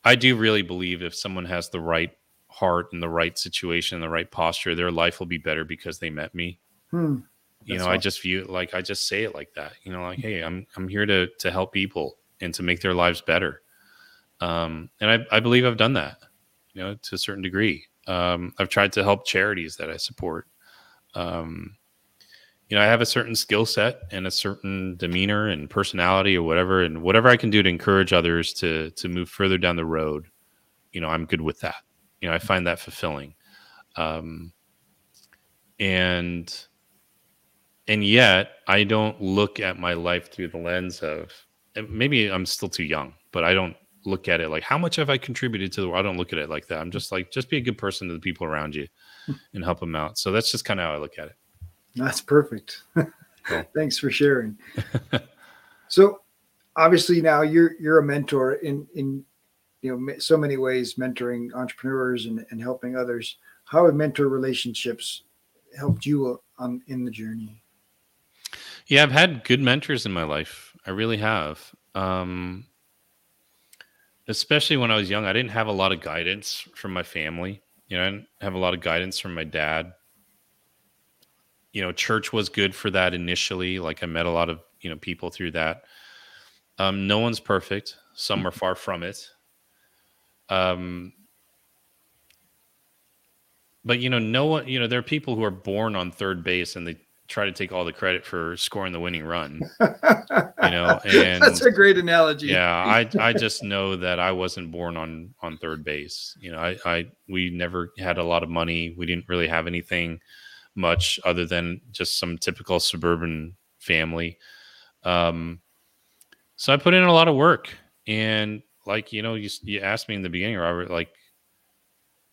I do really believe if someone has the right heart and the right situation, the right posture, their life will be better because they met me. Hmm. You know, awesome. I just view it like I just say it like that. You know, like, hey, I'm I'm here to to help people and to make their lives better. Um, and I, I believe I've done that you know, to a certain degree. Um, I've tried to help charities that I support. Um, you know, I have a certain skill set and a certain demeanor and personality or whatever, and whatever I can do to encourage others to to move further down the road, you know, I'm good with that. You know, I find that fulfilling. Um, and and yet I don't look at my life through the lens of maybe I'm still too young, but I don't look at it like how much have I contributed to the world? I don't look at it like that. I'm hmm. just like just be a good person to the people around you hmm. and help them out. So that's just kind of how I look at it. That's perfect. Cool. <laughs> Thanks for sharing. so obviously now you're you're a mentor in in you know so many ways mentoring entrepreneurs and, and helping others. How have mentor relationships helped you uh, on in the journey? Yeah, I've had good mentors in my life. I really have. Um, especially when I was young, I didn't have a lot of guidance from my family. You know, I didn't have a lot of guidance from my dad. You know, church was good for that initially. Like I met a lot of, you know, people through that. Um, no one's perfect. Some are far from it. Um, but you know, no one, you know, there are people who are born on third base and they try to take all the credit for scoring the winning run. you know, <laughs> and that's a great analogy. Yeah, I I just know that I wasn't born on on third base. You know, I I we never had a lot of money. We didn't really have anything much other than just some typical suburban family. Um, so I put in a lot of work, and like you know, you you asked me in the beginning, Robert, like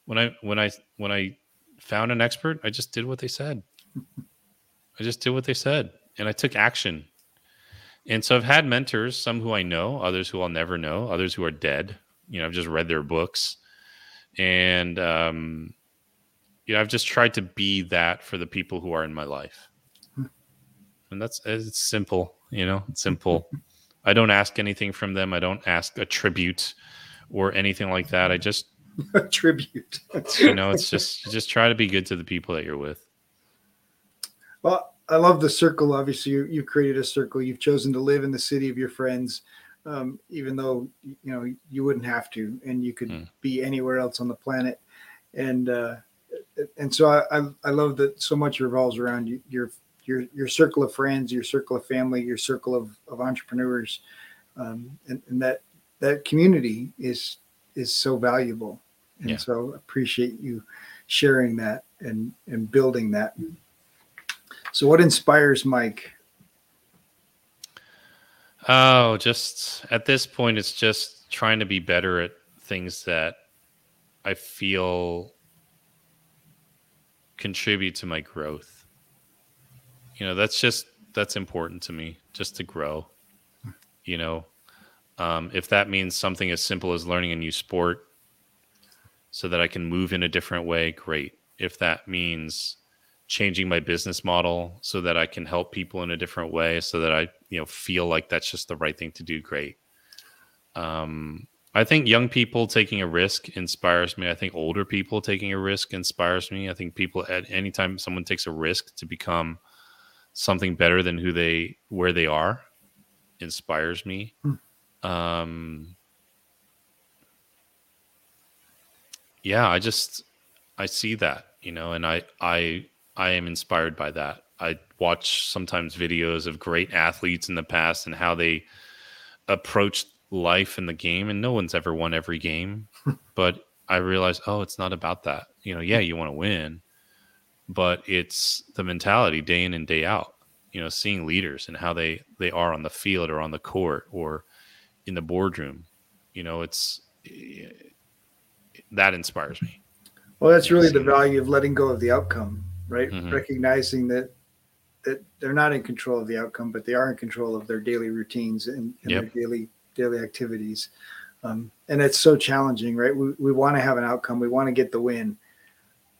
when I when I when I found an expert, I just did what they said. I just did what they said and I took action. And so I've had mentors, some who I know, others who I'll never know, others who are dead. You know, I've just read their books. And, um, you know, I've just tried to be that for the people who are in my life. And that's it's simple, you know, it's simple. <laughs> I don't ask anything from them. I don't ask a tribute or anything like that. I just <laughs> a tribute. you know, it's just just try to be good to the people that you're with. Well, I love the circle. Obviously, you, you created a circle. You've chosen to live in the city of your friends, um, even though you know you wouldn't have to, and you could mm. be anywhere else on the planet. And uh, and so I, I, I love that so much revolves around you, your your your circle of friends, your circle of family, your circle of, of entrepreneurs, um, and, and that that community is is so valuable. And yeah. so appreciate you sharing that and and building that. So, what inspires Mike? Oh, just at this point, it's just trying to be better at things that I feel contribute to my growth. You know, that's just that's important to me, just to grow. You know, um, if that means something as simple as learning a new sport so that I can move in a different way, great. If that means changing my business model so that I can help people in a different way so that I, you know, feel like that's just the right thing to do. Great. Um, I think young people taking a risk inspires me. I think older people taking a risk inspires me. I think people at any time someone takes a risk to become something better than who they where they are inspires me. Hmm. Um, yeah, I just I see that, you know, and I I I am inspired by that. I watch sometimes videos of great athletes in the past and how they approached life in the game and no one's ever won every game. <laughs> But i realize, oh it's not about that. You know yeah you want to win but it's the mentality day in and day out. You know seeing leaders and how they they are on the field or on the court or in the boardroom you know it's eh, that inspires me. Well that's really the value of letting go of the outcome right mm-hmm. recognizing that that they're not in control of the outcome but they are in control of their daily routines and, and yep. their daily daily activities. Um, and it's so challenging, right? We, we want to have an outcome, we want to get the win,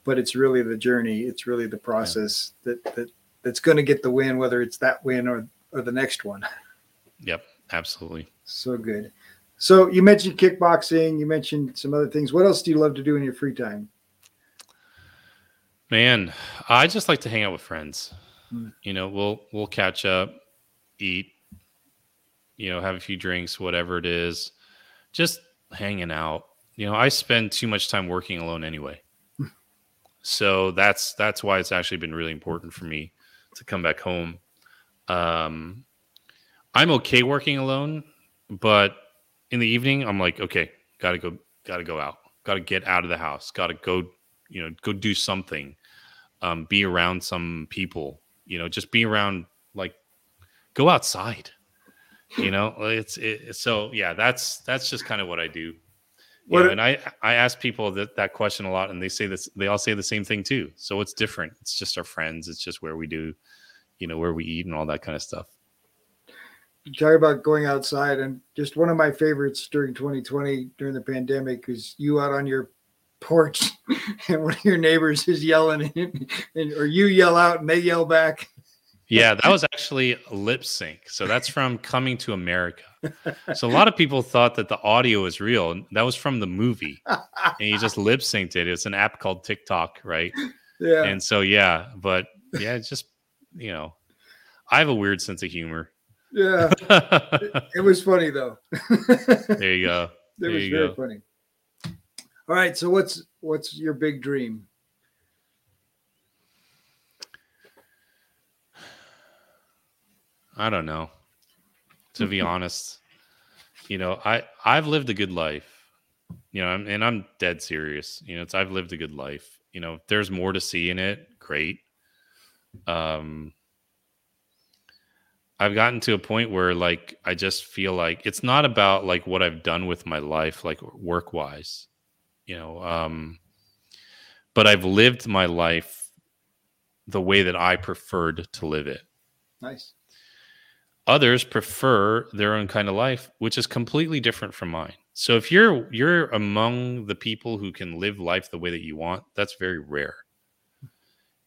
but it's really the journey, it's really the process yeah. that, that that's going to get the win, whether it's that win or or the next one. <laughs> Yep, absolutely. So good. So you mentioned kickboxing, you mentioned some other things. What else do you love to do in your free time? Man, I just like to hang out with friends. Hmm. You know, we'll we'll catch up, eat, you know, have a few drinks, whatever it is, just hanging out. You know, I spend too much time working alone anyway. so that's that's why it's actually been really important for me to come back home. Um I'm okay working alone, but in the evening I'm like, okay, got to go got to go out. Got to get out of the house. Got to go, you know, go do something. Um be around some people, you know, just be around like go outside you know? It's it, so yeah that's that's just kind of what i do. What, know, and i i ask people that that question a lot and they say this they all say the same thing too. So it's different. It's just our friends. It's just where we do you know where we eat and all that kind of stuff. You talk about going outside and just one of my favorites during 2020 during the pandemic is you out on your porch <laughs> and one of your neighbors is yelling and, or you yell out and they yell back yeah, that was actually lip sync. So that's from Coming to America. So a lot of people thought that the audio was real. That was from the movie, and he just lip synced it. It's an app called TikTok, right? Yeah. And so yeah, but yeah, it's just you know, I have a weird sense of humor. Yeah, <laughs> it, it was funny though. <laughs> there you go. It was very go. funny. All right, so what's what's your big dream? I don't know. To be <laughs> honest, you know, I I've lived a good life. You know, and I'm dead serious. You know, it's I've lived a good life. You know, if there's more to see in it, great. Um I've gotten to a point where like I just feel like it's not about like what I've done with my life like work wise. You know, um but I've lived my life the way that I preferred to live it. Nice. Others prefer their own kind of life, which is completely different from mine. So if you're you're among the people who can live life the way that you want, that's very rare.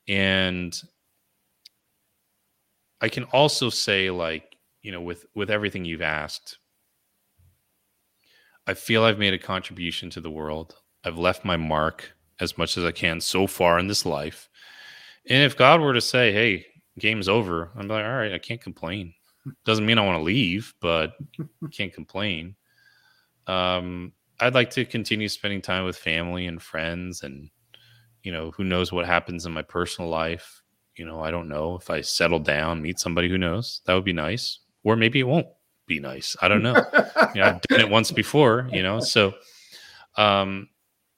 And I can also say like, you know, with with everything you've asked, I feel I've made a contribution to the world. I've left my mark as much as I can so far in this life. And if God were to say, "Hey, game's over," I'm like, "All right, I can't complain." Doesn't mean I want to leave, but <laughs> can't complain. Um, I'd like to continue spending time with family and friends, and you know, who knows what happens in my personal life. You know, I don't know if I settle down, meet somebody who knows. That would be nice, or maybe it won't be nice. I don't know. <laughs> you know, I've done it once before. You know, so, um,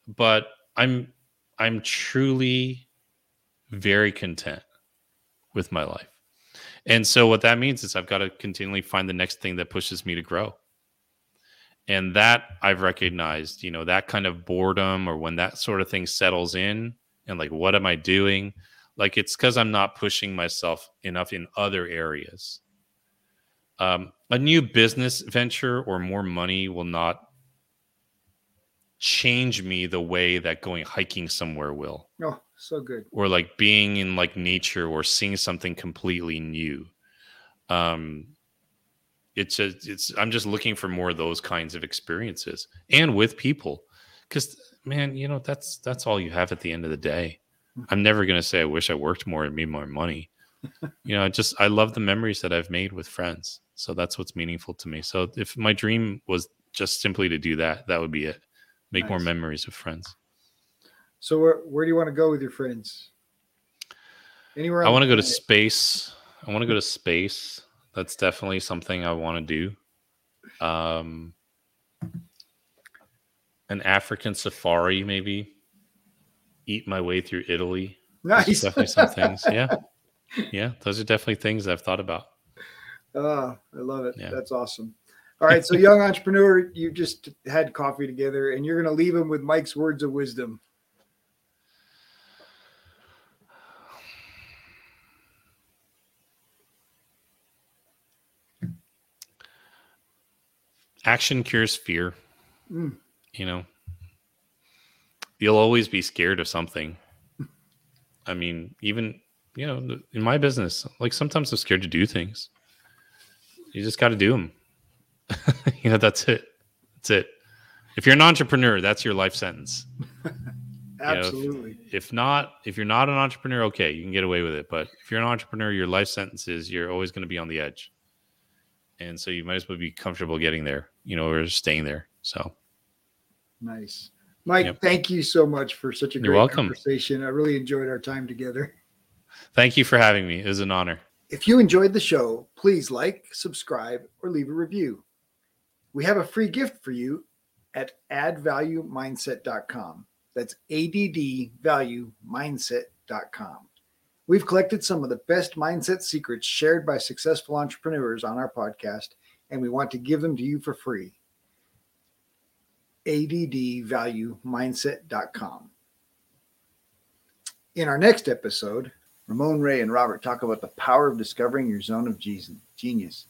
but I'm I'm truly very content with my life. And so what that means is I've got to continually find the next thing that pushes me to grow. And that I've recognized, you know, that kind of boredom or when that sort of thing settles in and like, what am I doing? Like, it's because I'm not pushing myself enough in other areas. Um, a new business venture or more money will not change me the way that going hiking somewhere will. Oh, so good. Or like being in like nature or seeing something completely new. Um it's a, it's i'm just looking for more of those kinds of experiences and with people because man you know that's that's all you have at the end of the day Hmm. i'm never going to say i wish i worked more and made more money <laughs> you know I just i love the memories that i've made with friends so that's what's meaningful to me so if my dream was just simply to do that that would be it make more memories with friends So where where do you want to go with your friends? Anywhere? I want to go to space. I want to go to space. That's definitely something I want to do. Um, an African safari, maybe. Eat my way through Italy. Nice. definitely some <laughs> things. Yeah, yeah. Those are definitely things I've thought about. Oh, I love it. Yeah. That's awesome. All right, so young entrepreneur, you just had coffee together, and you're going to leave him with Mike's words of wisdom. Action cures fear. Mm. You know, you'll always be scared of something. I mean, even you know, in my business, like sometimes I'm scared to do things. You just got to do them. <laughs> you know, that's it. That's it. If you're an entrepreneur, that's your life sentence. <laughs> know, if- Absolutely. If not, if you're not an entrepreneur, okay, you can get away with it. But if you're an entrepreneur, your life sentence is you're always going to be on the edge. And so you might as well be comfortable getting there, you know, or staying there. So Nice. Mike, Yep. thank you so much for such a You're great welcome. conversation. I really enjoyed our time together. thank you for having me. It was an honor. If you enjoyed the show, please like, subscribe, or leave a review. We have a free gift for you at addvaluemindset.com. That's addvaluemindset.com. We've collected some of the best mindset secrets shared by successful entrepreneurs on our podcast, and we want to give them to you for free. addvaluemindset.com. In our next episode, Ramon Ray and Robert talk about the power of discovering your zone of genius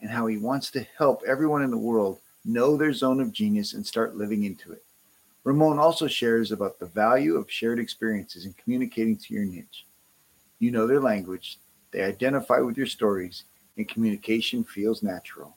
and how he wants to help everyone in the world know their zone of genius and start living into it. Ramon also shares about the value of shared experiences in communicating to your niche. You know their language, they identify with your stories, and communication feels natural.